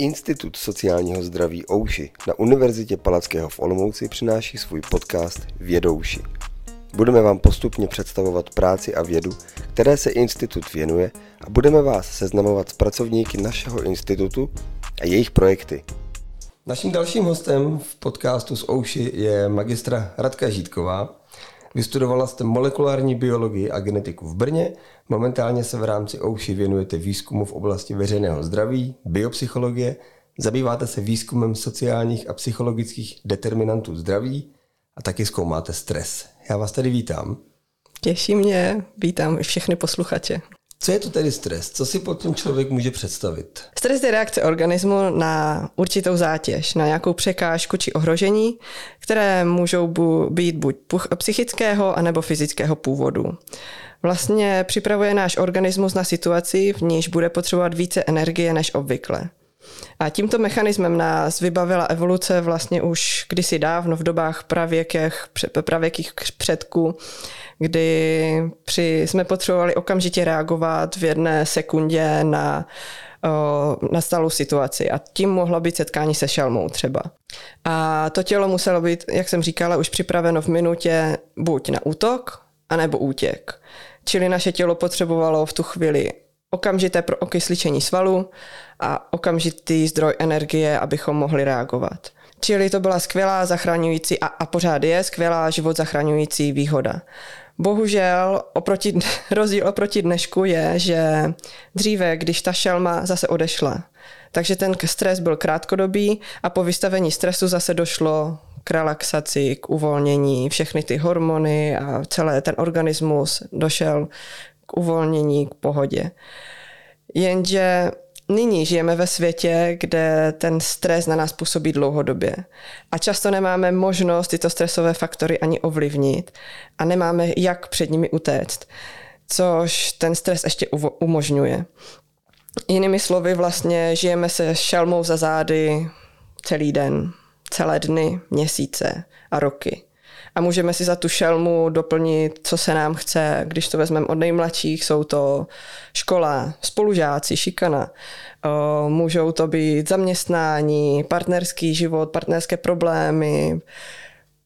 Institut sociálního zdraví Ouši na Univerzitě Palackého v Olomouci přináší svůj podcast Vědouši. Budeme vám postupně představovat práci a vědu, které se institut věnuje a budeme vás seznamovat s pracovníky našeho institutu a jejich projekty. Naším dalším hostem v podcastu z Ouši je magistra Radka Žítková, Vystudovala jste molekulární biologii a genetiku v Brně. Momentálně se v rámci OUŠI věnujete výzkumu v oblasti veřejného zdraví, biopsychologie, zabýváte se výzkumem sociálních a psychologických determinantů zdraví a taky zkoumáte stres. Já vás tady vítám. Těší mě, vítám i všechny posluchače. Co je to tedy stres? Co si pod tím člověk může představit? Stres je reakce organismu na určitou zátěž, na nějakou překážku či ohrožení, které můžou být buď psychického anebo fyzického původu. Vlastně připravuje náš organismus na situaci, v níž bude potřebovat více energie než obvykle. A tímto mechanismem nás vybavila evoluce vlastně už kdysi dávno v dobách pravěkých, pravěkých předků, kdy při, jsme potřebovali okamžitě reagovat v jedné sekundě na nastalou situaci a tím mohlo být setkání se šelmou třeba. A to tělo muselo být, jak jsem říkala, už připraveno v minutě buď na útok, anebo útěk. Čili naše tělo potřebovalo v tu chvíli okamžité pro okysličení svalu a okamžitý zdroj energie, abychom mohli reagovat. Čili to byla skvělá zachraňující a, a pořád je skvělá život zachraňující výhoda. Bohužel oproti, rozdíl oproti dnešku je, že dříve, když ta šelma zase odešla, takže ten stres byl krátkodobý a po vystavení stresu zase došlo k relaxaci, k uvolnění, všechny ty hormony a celý ten organismus došel k uvolnění, k pohodě. Jenže nyní žijeme ve světě, kde ten stres na nás působí dlouhodobě. A často nemáme možnost tyto stresové faktory ani ovlivnit a nemáme jak před nimi utéct, což ten stres ještě umožňuje. Jinými slovy, vlastně žijeme se šelmou za zády celý den, celé dny, měsíce a roky a můžeme si za tu šelmu doplnit, co se nám chce. Když to vezmeme od nejmladších, jsou to škola, spolužáci, šikana. Můžou to být zaměstnání, partnerský život, partnerské problémy,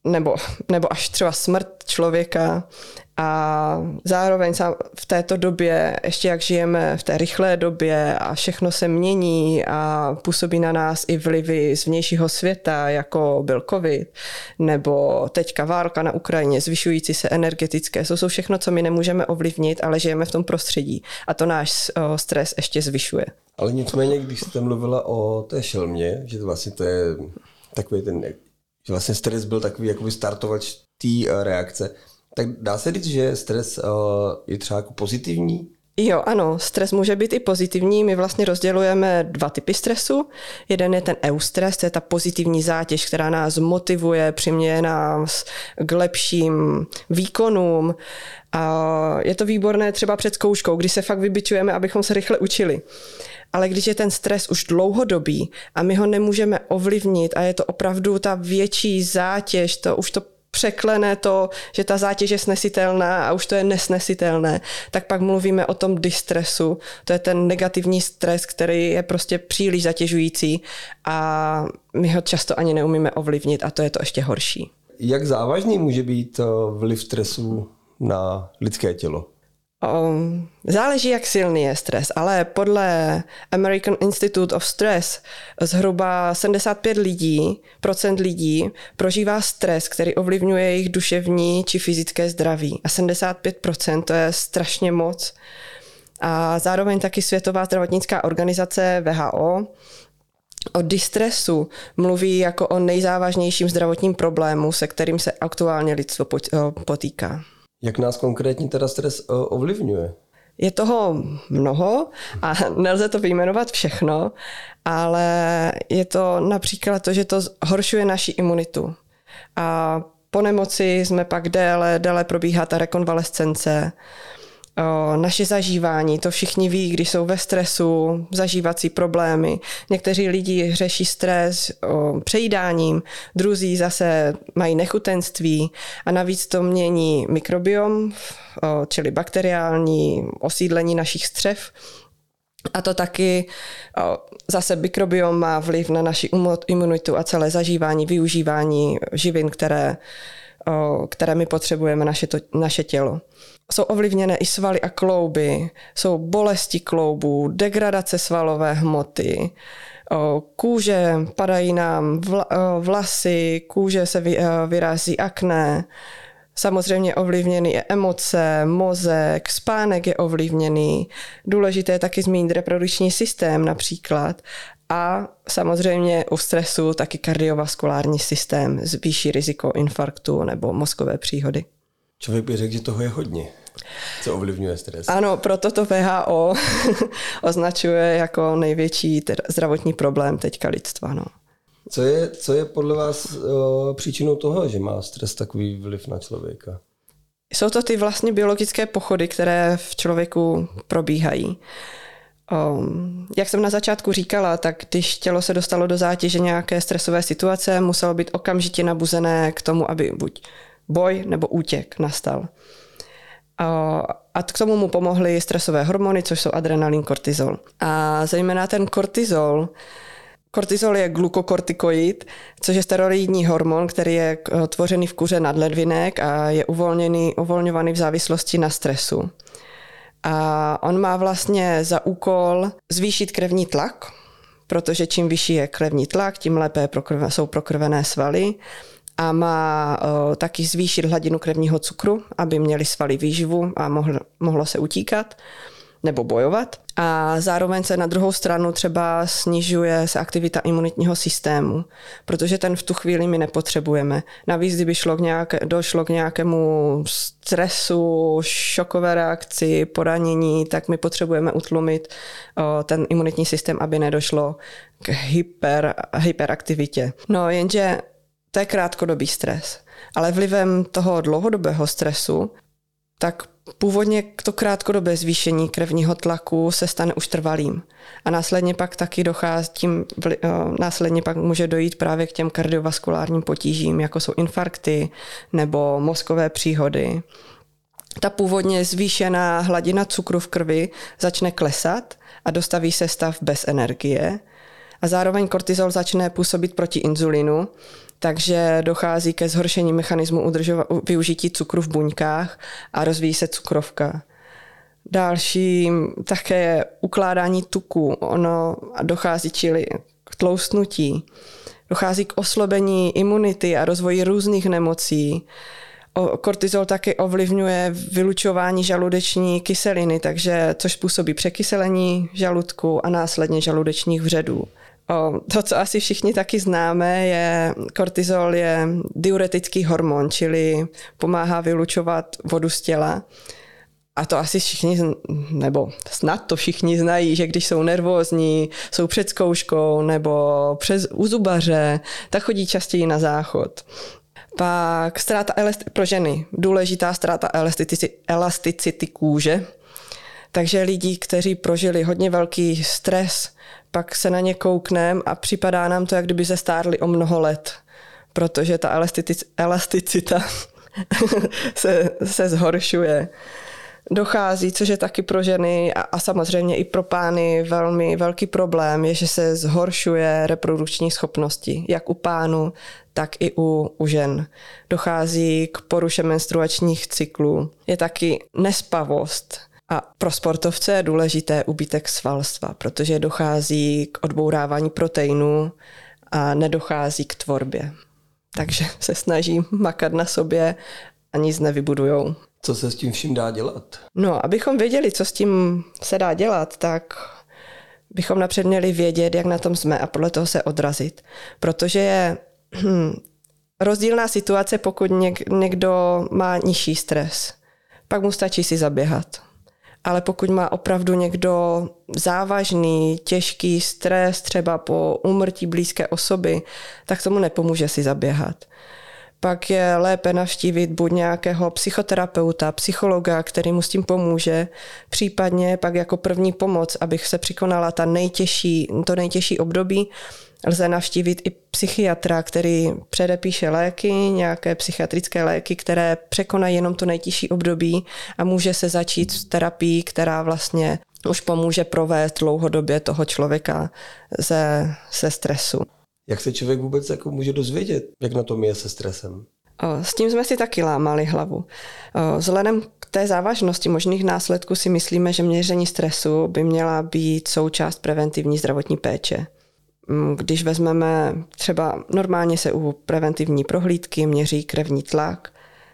nebo, nebo až třeba smrt člověka. A zároveň v této době, ještě jak žijeme v té rychlé době a všechno se mění a působí na nás i vlivy z vnějšího světa, jako byl covid, nebo teďka válka na Ukrajině, zvyšující se energetické, to jsou všechno, co my nemůžeme ovlivnit, ale žijeme v tom prostředí a to náš stres ještě zvyšuje. Ale nicméně, když jste mluvila o té šelmě, že to vlastně to je takový ten, že vlastně stres byl takový jakoby startovač té eh, reakce, tak dá se říct, že stres uh, je třeba jako pozitivní? Jo, ano, stres může být i pozitivní. My vlastně rozdělujeme dva typy stresu. Jeden je ten eustres, to je ta pozitivní zátěž, která nás motivuje, přiměje nás k lepším výkonům. A je to výborné třeba před zkouškou, kdy se fakt vybičujeme, abychom se rychle učili. Ale když je ten stres už dlouhodobý a my ho nemůžeme ovlivnit a je to opravdu ta větší zátěž, to už to překlene to, že ta zátěž je snesitelná a už to je nesnesitelné, tak pak mluvíme o tom distresu. To je ten negativní stres, který je prostě příliš zatěžující a my ho často ani neumíme ovlivnit a to je to ještě horší. Jak závažný může být eh, vliv stresu na lidské tělo? Um, záleží, jak silný je stres, ale podle American Institute of Stress zhruba 75 lidí, procent lidí prožívá stres, který ovlivňuje jejich duševní či fyzické zdraví. A 75% to je strašně moc. A zároveň taky Světová zdravotnická organizace VHO o distresu mluví jako o nejzávažnějším zdravotním problému, se kterým se aktuálně lidstvo potýká. Jak nás konkrétně teda stres eh, ovlivňuje? Je toho mnoho a nelze to vyjmenovat všechno, ale je to například to, že to zhoršuje naši imunitu. A po nemoci jsme pak déle, déle probíhá ta rekonvalescence, naše zažívání, to všichni ví, když jsou ve stresu, zažívací problémy. Někteří lidi řeší stres přejídáním, druzí zase mají nechutenství a navíc to mění mikrobiom, čili bakteriální osídlení našich střev A to taky zase mikrobiom má vliv na naši imunitu a celé zažívání, využívání živin, které, které my potřebujeme, naše, to, naše tělo. Jsou ovlivněné i svaly a klouby, jsou bolesti kloubů, degradace svalové hmoty, kůže, padají nám vlasy, kůže se vyrazí akné, Samozřejmě ovlivněný je emoce, mozek, spánek je ovlivněný. Důležité je taky zmínit reprodukční systém například. A samozřejmě u stresu taky kardiovaskulární systém zvýší riziko infarktu nebo mozkové příhody. Člověk by řekl, že toho je hodně. Co ovlivňuje stres? Ano, proto to VHO označuje jako největší zdravotní problém teďka lidstva. No. Co je, co je podle vás uh, příčinou toho, že má stres takový vliv na člověka? Jsou to ty vlastně biologické pochody, které v člověku probíhají. Um, jak jsem na začátku říkala, tak když tělo se dostalo do zátěže nějaké stresové situace, muselo být okamžitě nabuzené k tomu, aby buď boj nebo útěk nastal. A k tomu mu pomohly stresové hormony, což jsou adrenalin, kortizol. A zejména ten kortizol Kortizol je glukokortikoid, což je steroidní hormon, který je tvořený v kuře nadledvinek a je uvolněný, uvolňovaný v závislosti na stresu. A on má vlastně za úkol zvýšit krevní tlak, protože čím vyšší je krevní tlak, tím lépe jsou prokrvené svaly a má o, taky zvýšit hladinu krevního cukru, aby měli svaly výživu a mohlo, mohlo se utíkat nebo bojovat. A zároveň se na druhou stranu třeba snižuje se aktivita imunitního systému, protože ten v tu chvíli my nepotřebujeme. Navíc, kdyby šlo k nějaké, došlo k nějakému stresu, šokové reakci, poranění, tak my potřebujeme utlumit o, ten imunitní systém, aby nedošlo k hyper, hyperaktivitě. No jenže to je krátkodobý stres. Ale vlivem toho dlouhodobého stresu tak původně to krátkodobé zvýšení krevního tlaku se stane už trvalým. A následně pak taky dochází tím, následně pak může dojít právě k těm kardiovaskulárním potížím, jako jsou infarkty nebo mozkové příhody. Ta původně zvýšená hladina cukru v krvi začne klesat a dostaví se stav bez energie. A zároveň kortizol začne působit proti inzulinu, takže dochází ke zhoršení mechanismu udržova- využití cukru v buňkách a rozvíjí se cukrovka. Další také je ukládání tuku. Ono dochází čili k tloustnutí. Dochází k oslabení imunity a rozvoji různých nemocí. Kortizol taky ovlivňuje vylučování žaludeční kyseliny, takže což způsobí překyselení žaludku a následně žaludečních vředů. To, co asi všichni taky známe, je kortizol je diuretický hormon, čili pomáhá vylučovat vodu z těla. A to asi všichni, nebo snad to všichni znají, že když jsou nervózní, jsou před zkouškou nebo přes u zubaře, tak chodí častěji na záchod. Pak ztráta elasticity, pro ženy, důležitá ztráta elasticity, elasticity kůže. Takže lidi, kteří prožili hodně velký stres, pak se na ně koukneme a připadá nám to, jak kdyby se stárli o mnoho let, protože ta elasticita se, se zhoršuje. Dochází, což je taky pro ženy a, a samozřejmě i pro pány velmi velký problém, je, že se zhoršuje reprodukční schopnosti, jak u pánů, tak i u, u žen. Dochází k poruše menstruačních cyklů. Je taky nespavost, a pro sportovce je důležité ubytek svalstva, protože dochází k odbourávání proteinů a nedochází k tvorbě. Takže se snaží makat na sobě a nic nevybudujou. Co se s tím vším dá dělat? No, abychom věděli, co s tím se dá dělat, tak bychom napřed měli vědět, jak na tom jsme a podle toho se odrazit. Protože je hm, rozdílná situace, pokud někdo má nižší stres. Pak mu stačí si zaběhat ale pokud má opravdu někdo závažný, těžký stres, třeba po úmrtí blízké osoby, tak tomu nepomůže si zaběhat. Pak je lépe navštívit buď nějakého psychoterapeuta, psychologa, který mu s tím pomůže, případně pak jako první pomoc, abych se překonala ta nejtěžší, to nejtěžší období, lze navštívit i psychiatra, který předepíše léky, nějaké psychiatrické léky, které překonají jenom to nejtěžší období a může se začít s terapií, která vlastně už pomůže provést dlouhodobě toho člověka ze, ze stresu. Jak se člověk vůbec jako může dozvědět, jak na tom je se stresem? S tím jsme si taky lámali hlavu. Vzhledem k té závažnosti možných následků si myslíme, že měření stresu by měla být součást preventivní zdravotní péče. Mm, když vezmeme třeba normálně se u preventivní prohlídky měří krevní tlak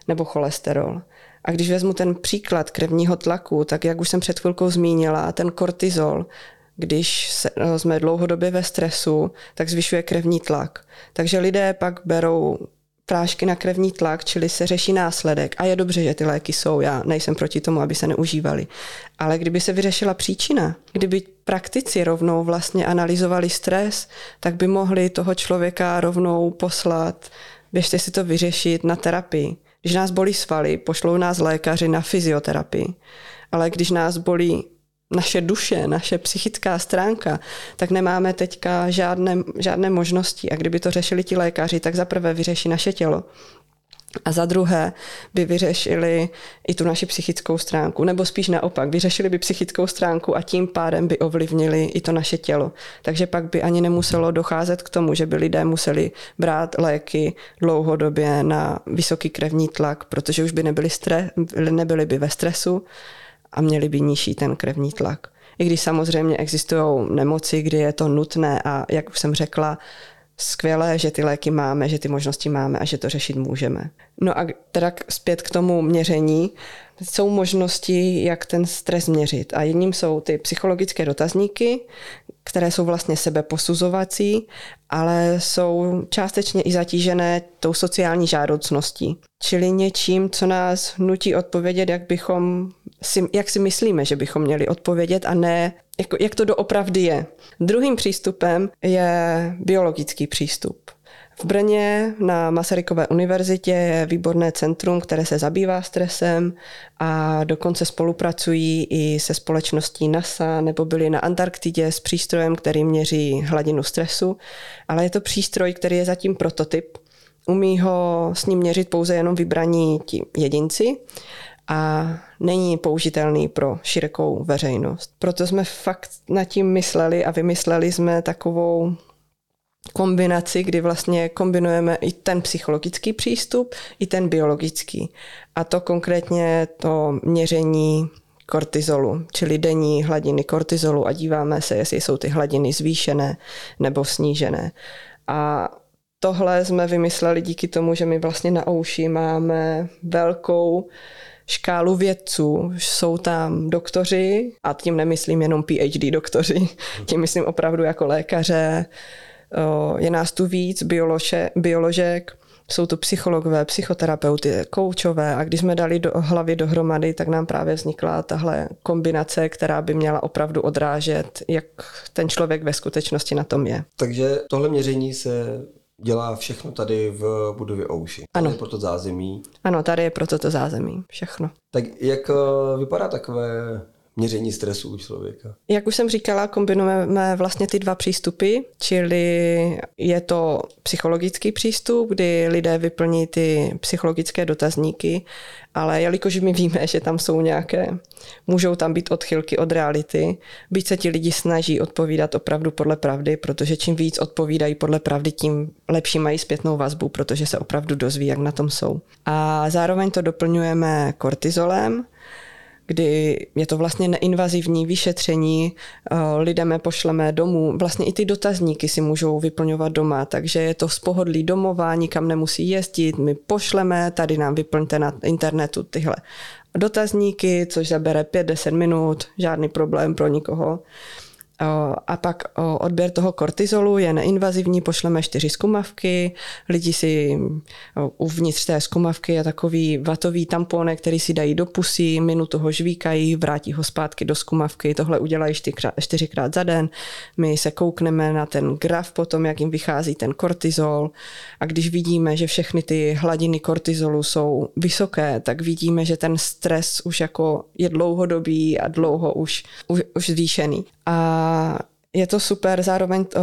nebo cholesterol. A když vezmu ten příklad krevního tlaku, tak jak už jsem před chvilkou zmínila, ten kortizol, když jsme dlouhodobě ve stresu, tak zvyšuje krevní tlak. Takže lidé pak berou prášky na krevní tlak, čili se řeší následek. A je dobře, že ty léky jsou, já nejsem proti tomu, aby se neužívali. Ale kdyby se vyřešila příčina, kdyby praktici rovnou vlastně analyzovali stres, tak by mohli toho člověka rovnou poslat, běžte si to vyřešit na terapii. Když nás bolí svaly, pošlou nás lékaři na fyzioterapii. Ale když nás bolí naše duše, naše psychická stránka, tak nemáme teďka žádné, žádné možnosti. A kdyby to řešili ti lékaři, tak za prvé vyřeší naše tělo. A za druhé by vyřešili i tu naši psychickou stránku, nebo spíš naopak, vyřešili by psychickou stránku a tím pádem by ovlivnili i to naše tělo. Takže pak by ani nemuselo docházet k tomu, že by lidé museli brát léky dlouhodobě na vysoký krevní tlak, protože už by nebyli, stre- nebyli by ve stresu a měli by nižší ten krevní tlak. I když samozřejmě existují nemoci, kdy je to nutné a jak už jsem řekla, skvělé, že ty léky máme, že ty možnosti máme a že to řešit můžeme. No a teda zpět k tomu měření. Jsou možnosti, jak ten stres měřit. A jedním jsou ty psychologické dotazníky, které jsou vlastně sebeposuzovací, ale jsou částečně i zatížené tou sociální žádoucností. Čili něčím, co nás nutí odpovědět, jak bychom si, jak si myslíme, že bychom měli odpovědět a ne, jako, jak to doopravdy je. Druhým přístupem je biologický přístup. V Brně na Masarykové univerzitě je výborné centrum, které se zabývá stresem a dokonce spolupracují i se společností NASA nebo byli na Antarktidě s přístrojem, který měří hladinu stresu, ale je to přístroj, který je zatím prototyp. Umí ho s ním měřit pouze jenom vybraní ti jedinci a není použitelný pro širokou veřejnost. Proto jsme fakt nad tím mysleli a vymysleli jsme takovou kombinaci, kdy vlastně kombinujeme i ten psychologický přístup, i ten biologický. A to konkrétně to měření kortizolu, čili denní hladiny kortizolu a díváme se, jestli jsou ty hladiny zvýšené nebo snížené. A tohle jsme vymysleli díky tomu, že my vlastně na Ouši máme velkou škálu vědců. Jsou tam doktoři, a tím nemyslím jenom PhD doktoři, tím myslím opravdu jako lékaře, je nás tu víc, biolože, bioložek, jsou to psychologové, psychoterapeuty, koučové a když jsme dali do hlavy dohromady, tak nám právě vznikla tahle kombinace, která by měla opravdu odrážet, jak ten člověk ve skutečnosti na tom je. Takže tohle měření se dělá všechno tady v budově Ouši. Ano. Tady je pro to zázemí. Ano, tady je pro to zázemí. Všechno. Tak jak eh, vypadá takové měření stresu u člověka? Jak už jsem říkala, kombinujeme vlastně ty dva přístupy, čili je to psychologický přístup, kdy lidé vyplní ty psychologické dotazníky, ale jelikož my víme, že tam jsou nějaké, můžou tam být odchylky od reality, byť se ti lidi snaží odpovídat opravdu podle pravdy, protože čím víc odpovídají podle pravdy, tím lepší mají zpětnou vazbu, protože se opravdu dozví, jak na tom jsou. A zároveň to doplňujeme kortizolem, kdy je to vlastně neinvazivní vyšetření, eh, lidem je pošleme domů, vlastně i ty dotazníky si můžou vyplňovat doma, takže je to z pohodlí domova, nikam nemusí jezdit, my pošleme, tady nám vyplňte na internetu tyhle dotazníky, což zabere 5-10 minut, žádný problém pro nikoho. A pak odběr toho kortizolu je neinvazivní, pošleme čtyři zkumavky, lidi si uvnitř té zkumavky je takový vatový tamponek, který si dají do pusy, minutu ho žvíkají, vrátí ho zpátky do zkumavky, tohle udělají čtyřikrát, za den, my se koukneme na ten graf potom, jak jim vychází ten kortizol. A když vidíme, že všechny ty hladiny kortizolu jsou vysoké, tak vidíme, že ten stres už jako je dlouhodobý a dlouho už, už, už zvýšený. Je to super, zároveň to,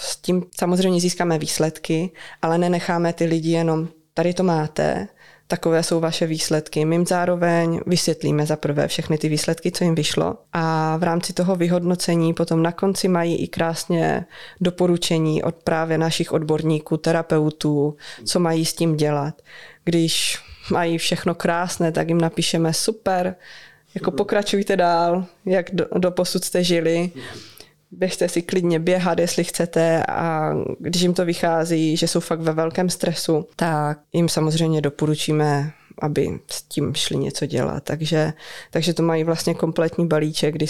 s tím samozřejmě získáme výsledky, ale nenecháme ty lidi jenom, tady to máte, takové jsou vaše výsledky. My jim zároveň vysvětlíme za prvé všechny ty výsledky, co jim vyšlo a v rámci toho vyhodnocení potom na konci mají i krásně doporučení od právě našich odborníků, terapeutů, co mají s tím dělat. Když mají všechno krásné, tak jim napíšeme super, jako pokračujte dál, jak do, do posud jste žili běžte si klidně běhat, jestli chcete a když jim to vychází, že jsou fakt ve velkém stresu, tak jim samozřejmě doporučíme aby s tím šli něco dělat. Takže, takže to mají vlastně kompletní balíček, kdy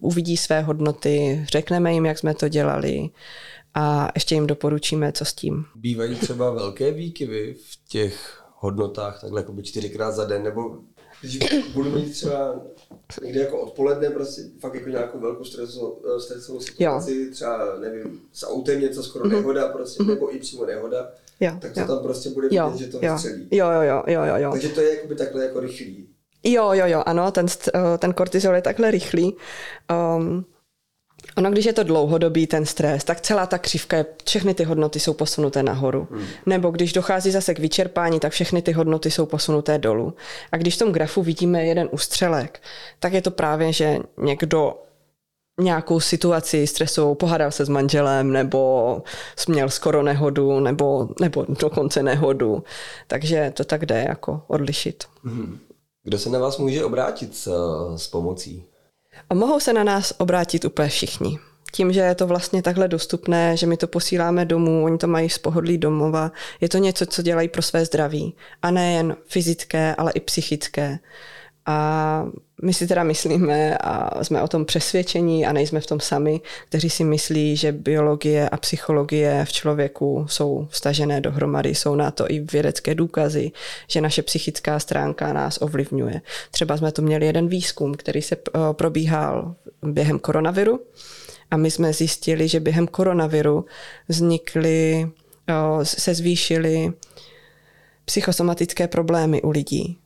uvidí své hodnoty, řekneme jim, jak jsme to dělali a ještě jim doporučíme, co s tím. Bývají třeba velké výkyvy v těch hodnotách, takhle jako by čtyřikrát za den, nebo když budu mít třeba někdy jako odpoledne prostě fakt jako nějakou velkou stresovou, eh, stresovou situaci, jo. třeba nevím, s autem něco skoro mm-hmm. nehoda prostě, mm-hmm. nebo i přímo nehoda, jo, tak to jo. tam prostě bude vidět, jo, že to jo. vystřelí. Jo, jo, jo, jo, jo, jo. Takže to je jakoby takhle jako rychlý. Jo, jo, jo, ano, ten, eh, ten kortizol je takhle rychlý. Um, Ono, když je to dlouhodobý ten stres, tak celá ta křivka, je, všechny ty hodnoty jsou posunuté nahoru. Hmm. Nebo když dochází zase k vyčerpání, tak všechny ty hodnoty jsou posunuté dolů. A když v tom grafu vidíme jeden ústřelek, tak je to právě, že někdo nějakou situaci stresovou, pohádal se s manželem, nebo měl skoro nehodu, nebo, nebo dokonce nehodu. Takže to tak jde jako odlišit. Hmm. Kdo se na vás může obrátit s, s pomocí? A mohou se na nás obrátit úplně všichni. Tím, že je to vlastně takhle dostupné, že my to posíláme domů, oni to mají z pohodlí domova, je to něco, co dělají pro své zdraví. A nejen fyzické, ale i psychické. A my si teda myslíme a jsme o tom přesvědčení a nejsme v tom sami, kteří si myslí, že biologie a psychologie v člověku jsou vstažené dohromady. Jsou na to i vědecké důkazy, že naše psychická stránka nás ovlivňuje. Třeba jsme tu měli jeden výzkum, který se eh, probíhal během koronaviru a my jsme zjistili, že během koronaviru vznikly, eh, se zvýšily psychosomatické problémy u lidí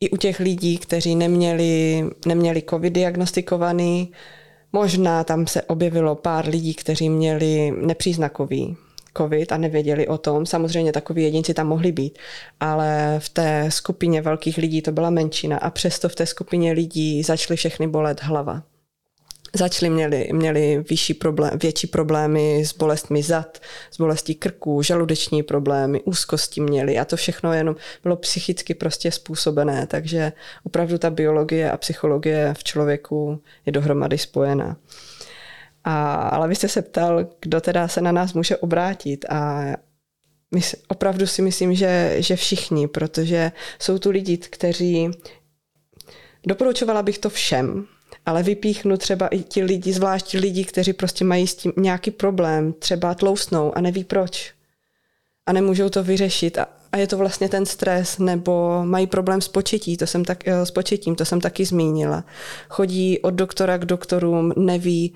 i u těch lidí, kteří neměli, neměli covid diagnostikovaný, možná tam se objevilo pár lidí, kteří měli nepříznakový covid a nevěděli o tom. Samozřejmě takový jedinci tam mohli být, ale v té skupině velkých lidí to byla menšina a přesto v té skupině lidí začaly všechny bolet hlava začali, měli, měli vyšší problém, větší problémy s bolestmi zad, s bolestí krku, žaludeční problémy, úzkosti měli a to všechno jenom bylo psychicky prostě způsobené, takže opravdu ta biologie a psychologie v člověku je dohromady spojená. A, ale vy jste se ptal, kdo teda se na nás může obrátit a my opravdu si myslím, že, že všichni, protože jsou tu lidi, kteří doporučovala bych to všem, ale vypíchnu třeba i ti lidi, zvlášť lidi, kteří prostě mají s tím nějaký problém, třeba tlousnou a neví proč. A nemůžou to vyřešit. A, a je to vlastně ten stres, nebo mají problém s, početí, to jsem tak, eh, s početím, to jsem taky zmínila. Chodí od doktora k doktorům, neví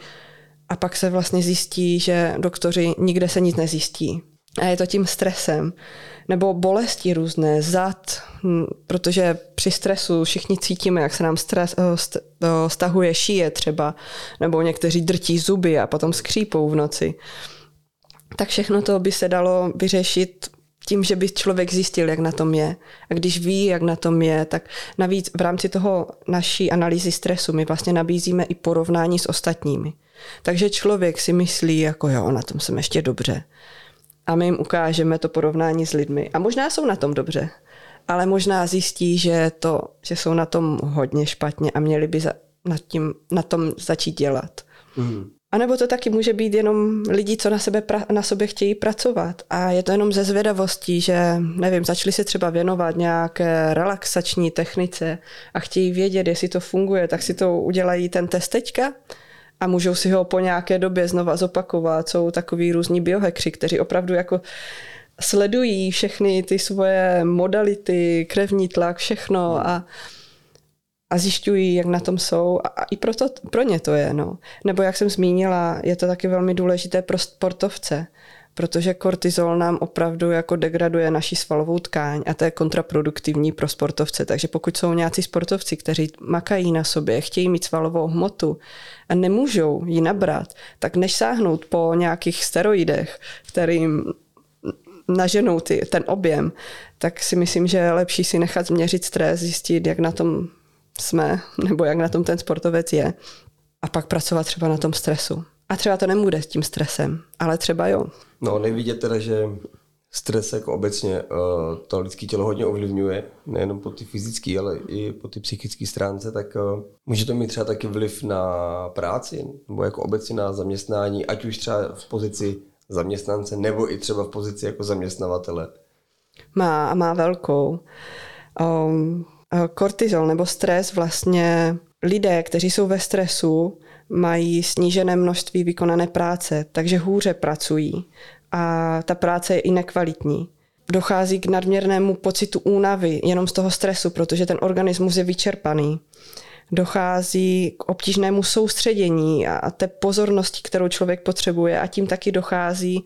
a pak se vlastně zjistí, že doktoři nikde se nic nezjistí. A je to tím stresem nebo bolesti různé, zad, protože při stresu všichni cítíme, jak se nám stres, eh, eh, stahuje šíje třeba, nebo někteří drtí zuby a potom skřípou v noci. Tak všechno to by se dalo vyřešit tím, že by člověk zjistil, jak na tom je. A když ví, jak na tom je, tak navíc v rámci toho naší analýzy stresu my vlastně nabízíme i porovnání s ostatními. Takže člověk si myslí, jako jo, na tom jsem ještě dobře a my jim ukážeme to porovnání s lidmi. A možná jsou na tom dobře, ale možná zjistí, že, to, že jsou na tom hodně špatně a měli by za, na, tím, na tom začít dělat. Mm. A nebo to taky může být jenom lidi, co na, sebe pra, na sobě chtějí pracovat. A je to jenom ze zvědavostí, že, nevím, začali se třeba věnovat nějaké relaxační technice a chtějí vědět, jestli to funguje, tak si to udělají ten test teďka a můžou si ho po nějaké době znova zopakovat. Jsou takový různí biohackři, kteří opravdu jako sledují všechny ty svoje modality, krevní tlak, všechno a, a zjišťují, jak na tom jsou a, a i proto, pro ně to je. No. Nebo jak jsem zmínila, je to taky velmi důležité pro sportovce protože kortizol nám opravdu jako degraduje naši svalovou tkáň a to je kontraproduktivní pro sportovce. Takže pokud jsou nějací sportovci, kteří makají na sobě, chtějí mít svalovou hmotu a nemůžou ji nabrat, tak než sáhnout po nějakých steroidech, kterým naženou ty, ten objem, tak si myslím, že je lepší si nechat změřit stres, zjistit, jak na tom jsme, nebo jak na tom ten sportovec je a pak pracovat třeba na tom stresu. A třeba to nebude s tím stresem, ale třeba jo. No, nevidět teda, že stres jako obecně uh, to lidské tělo hodně ovlivňuje, nejenom po ty fyzické, ale i po ty psychické stránce, tak uh, může to mít třeba taky vliv na práci, nebo jako obecně na zaměstnání, ať už třeba v pozici zaměstnance, nebo i třeba v pozici jako zaměstnavatele. Má má velkou. Um, kortizol nebo stres vlastně lidé, kteří jsou ve stresu, mají snížené množství vykonané práce, takže hůře pracují a ta práce je i nekvalitní. Dochází k nadměrnému pocitu únavy jenom z toho stresu, protože ten organismus je vyčerpaný. Dochází k obtížnému soustředění a té pozornosti, kterou člověk potřebuje a tím taky dochází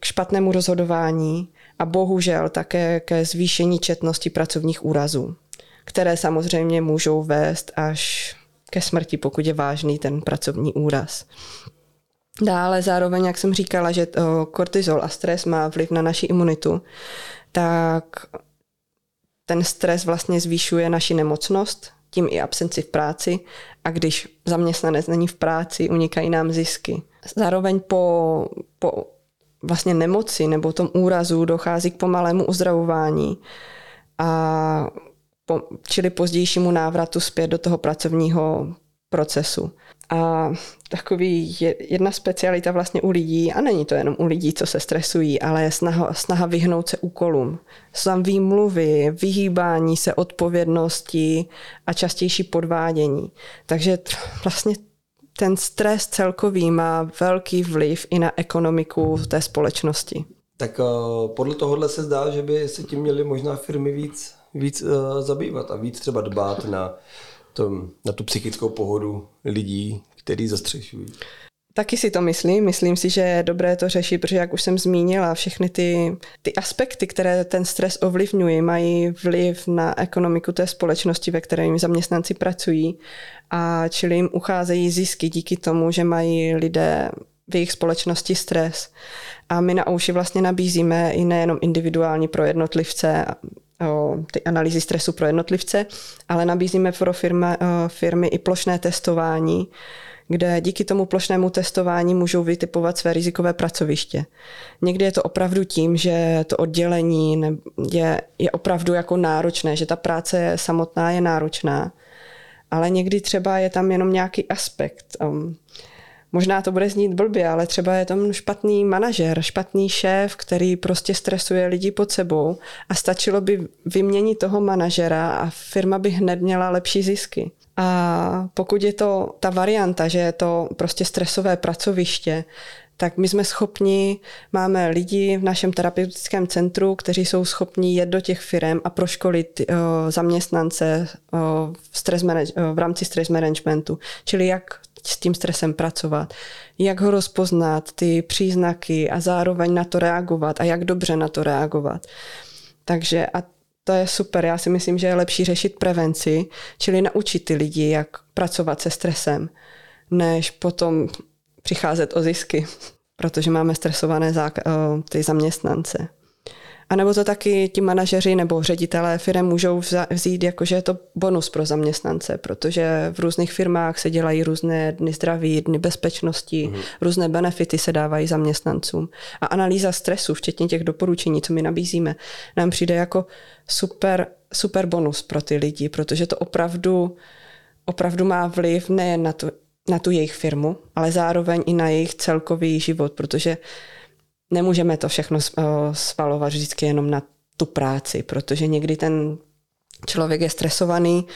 k špatnému rozhodování a bohužel také ke zvýšení četnosti pracovních úrazů, které samozřejmě můžou vést až ke smrti, pokud je vážný ten pracovní úraz. Dále zároveň, jak jsem říkala, že kortizol a stres má vliv na naši imunitu, tak ten stres vlastně zvýšuje naši nemocnost, tím i absenci v práci a když zaměstnanec není v práci, unikají nám zisky. Zároveň po, po vlastně nemoci nebo tom úrazu dochází k pomalému uzdravování a po, čili pozdějšímu návratu zpět do toho pracovního procesu. A takový jedna specialita vlastně u lidí, a není to jenom u lidí, co se stresují, ale je snaha, snaha vyhnout se úkolům. Jsou tam výmluvy, vyhýbání se odpovědnosti a častější podvádění. Takže vlastně ten stres celkový má velký vliv i na ekonomiku té společnosti. Tak uh, podle tohohle se zdá, že by se tím měly možná firmy víc, víc uh, zabývat a víc třeba dbát na, tom, na tu psychickou pohodu lidí, který zastřešují. Taky si to myslím. Myslím si, že je dobré to řešit, protože jak už jsem zmínila, všechny ty, ty aspekty, které ten stres ovlivňují, mají vliv na ekonomiku té společnosti, ve které jim zaměstnanci pracují. A čili jim ucházejí zisky díky tomu, že mají lidé v jejich společnosti stres. A my na Ouši vlastně nabízíme i nejenom individuální pro jednotlivce, ty analýzy stresu pro jednotlivce, ale nabízíme pro firma, firmy i plošné testování, kde díky tomu plošnému testování můžou vytipovat své rizikové pracoviště. Někdy je to opravdu tím, že to oddělení je, je opravdu jako náročné, že ta práce samotná je náročná, ale někdy třeba je tam jenom nějaký aspekt. Um, možná to bude znít blbě, ale třeba je tam špatný manažer, špatný šéf, který prostě stresuje lidi pod sebou a stačilo by vyměnit toho manažera a firma by hned měla lepší zisky. A pokud je to ta varianta, že je to prostě stresové pracoviště, tak my jsme schopni, máme lidi v našem terapeutickém centru, kteří jsou schopni jet do těch firm a proškolit uh, zaměstnance uh, v, stres uh, v rámci stress managementu, čili jak s tím stresem pracovat, jak ho rozpoznat, ty příznaky a zároveň na to reagovat a jak dobře na to reagovat. Takže a to je super. Já si myslím, že je lepší řešit prevenci, čili naučit ty lidi, jak pracovat se stresem, než potom přicházet o zisky, protože máme stresované ty zaměstnance. A nebo to taky ti manažeři nebo ředitelé firm můžou vzít jako, že je to bonus pro zaměstnance, protože v různých firmách se dělají různé dny zdraví, dny bezpečnosti, mm. různé benefity se dávají zaměstnancům. A analýza stresu, včetně těch doporučení, co my nabízíme, nám přijde jako super, super bonus pro ty lidi, protože to opravdu, opravdu má vliv nejen na tu, na tu jejich firmu, ale zároveň i na jejich celkový život, protože nemůžeme to všechno eh, svalovat vždycky jenom na tu práci, protože někdy ten člověk je stresovaný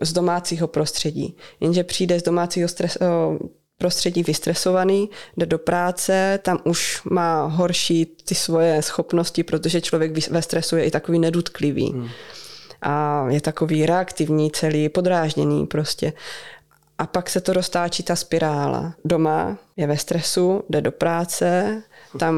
z domácího prostředí. Jenže přijde z domácího stres, eh, prostředí vystresovaný, jde do práce, tam už má horší ty svoje schopnosti, protože člověk ve stresu je i takový nedutklivý. Hmm. A je takový reaktivní, celý podrážděný prostě. A pak se to roztáčí ta spirála. Doma je ve stresu, jde do práce, tam,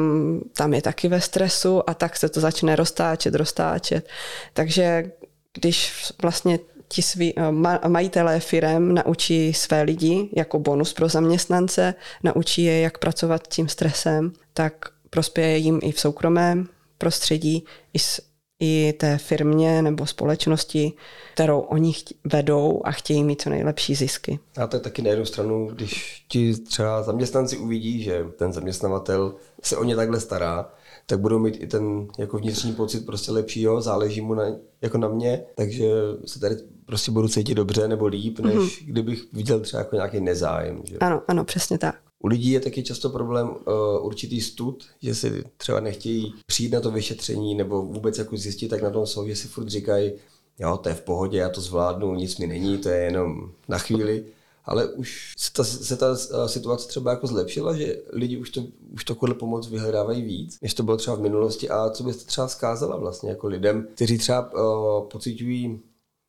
tam je taky ve stresu a tak se to začne roztáčet, roztáčet. Takže když vlastně ti sví, eh, majitelé firem naučí své lidi jako bonus pro zaměstnance, naučí je, jak pracovat tím stresem, tak prospěje jim i v soukromém prostředí, i, s, i té firmě nebo společnosti, kterou oni vedou a chtějí mít co nejlepší zisky. A to je taky na jednu stranu, když ti třeba zaměstnanci uvidí, že ten zaměstnavatel se o ně takhle stará, tak budou mít i ten jako vnitřní pocit prostě lepšího, záleží mu na, jako na mě, takže se tady prostě budu cítit dobře nebo líp, než mm-hmm. kdybych viděl třeba jako nějaký nezájem. Že? Ano, ano, přesně tak. U lidí je taky často problém uh, určitý stud, že si třeba nechtějí přijít na to vyšetření nebo vůbec jako zjistit, tak na tom jsou, že si furt říkají, jo, to je v pohodě, já to zvládnu, nic mi není, to je jenom na chvíli ale už se ta, se ta eh, situace třeba jako zlepšila, že lidi už to, už kvůli pomoc vyhledávají víc, než to bylo třeba v minulosti. A co byste třeba zkázala vlastně jako lidem, kteří třeba uh, pocitují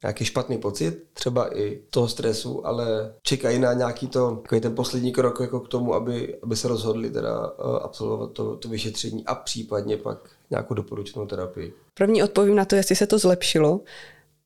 nějaký špatný pocit, třeba i toho stresu, ale čekají na nějaký to, ten poslední krok jako k tomu, aby, aby se rozhodli teda uh, absolvovat to, to vyšetření a případně pak nějakou doporučenou terapii. První odpovím na to, jestli se to zlepšilo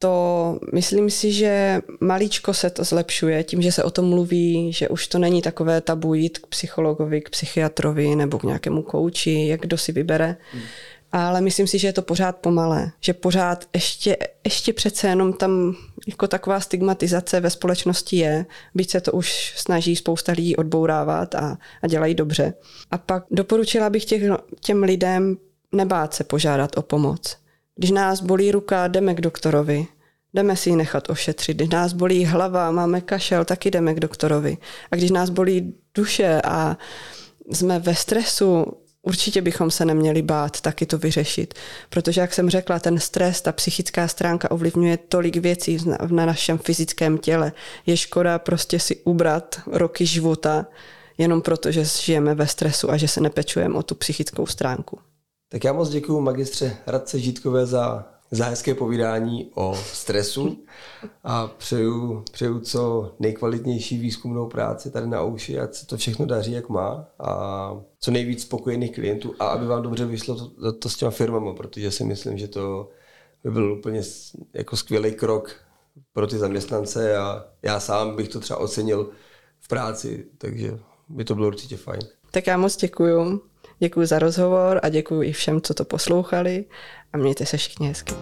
to myslím si, že maličko se to zlepšuje tím, že se o tom mluví, že už to není takové tabu jít k psychologovi, k psychiatrovi nebo k nějakému kouči, jak kdo si vybere. Hmm. Ale myslím si, že je to pořád pomalé, že pořád ještě, ještě přece jenom tam jako taková stigmatizace ve společnosti je, byť se to už snaží spousta lidí odbourávat a, a dělají dobře. A pak doporučila bych těch, těm lidem nebát se požádat o pomoc když nás bolí ruka, jdeme k doktorovi. Jdeme si ji nechat ošetřit. Když nás bolí hlava, máme kašel, taky jdeme k doktorovi. A když nás bolí duše a jsme ve stresu, určitě bychom se neměli bát taky to vyřešit. Protože, jak jsem řekla, ten stres, ta psychická stránka ovlivňuje tolik věcí na našem fyzickém těle. Je škoda prostě si ubrat roky života jenom proto, že žijeme ve stresu a že se nepečujeme o tu psychickou stránku. Tak já moc děkuji magistře Radce Žítkové za, za hezké povídání o stresu a přeju, přeju co nejkvalitnější výzkumnou práci tady na Ouši, ať se to všechno daří, jak má a co nejvíc spokojených klientů a aby vám dobře vyšlo to, to s těma firmama, protože si myslím, že to by byl úplně jako skvělý krok pro ty zaměstnance a já sám bych to třeba ocenil v práci, takže by to bylo určitě fajn. Tak já moc děkuju. Děkuji za rozhovor a děkuji i všem, co to poslouchali a mějte se všichni hezky.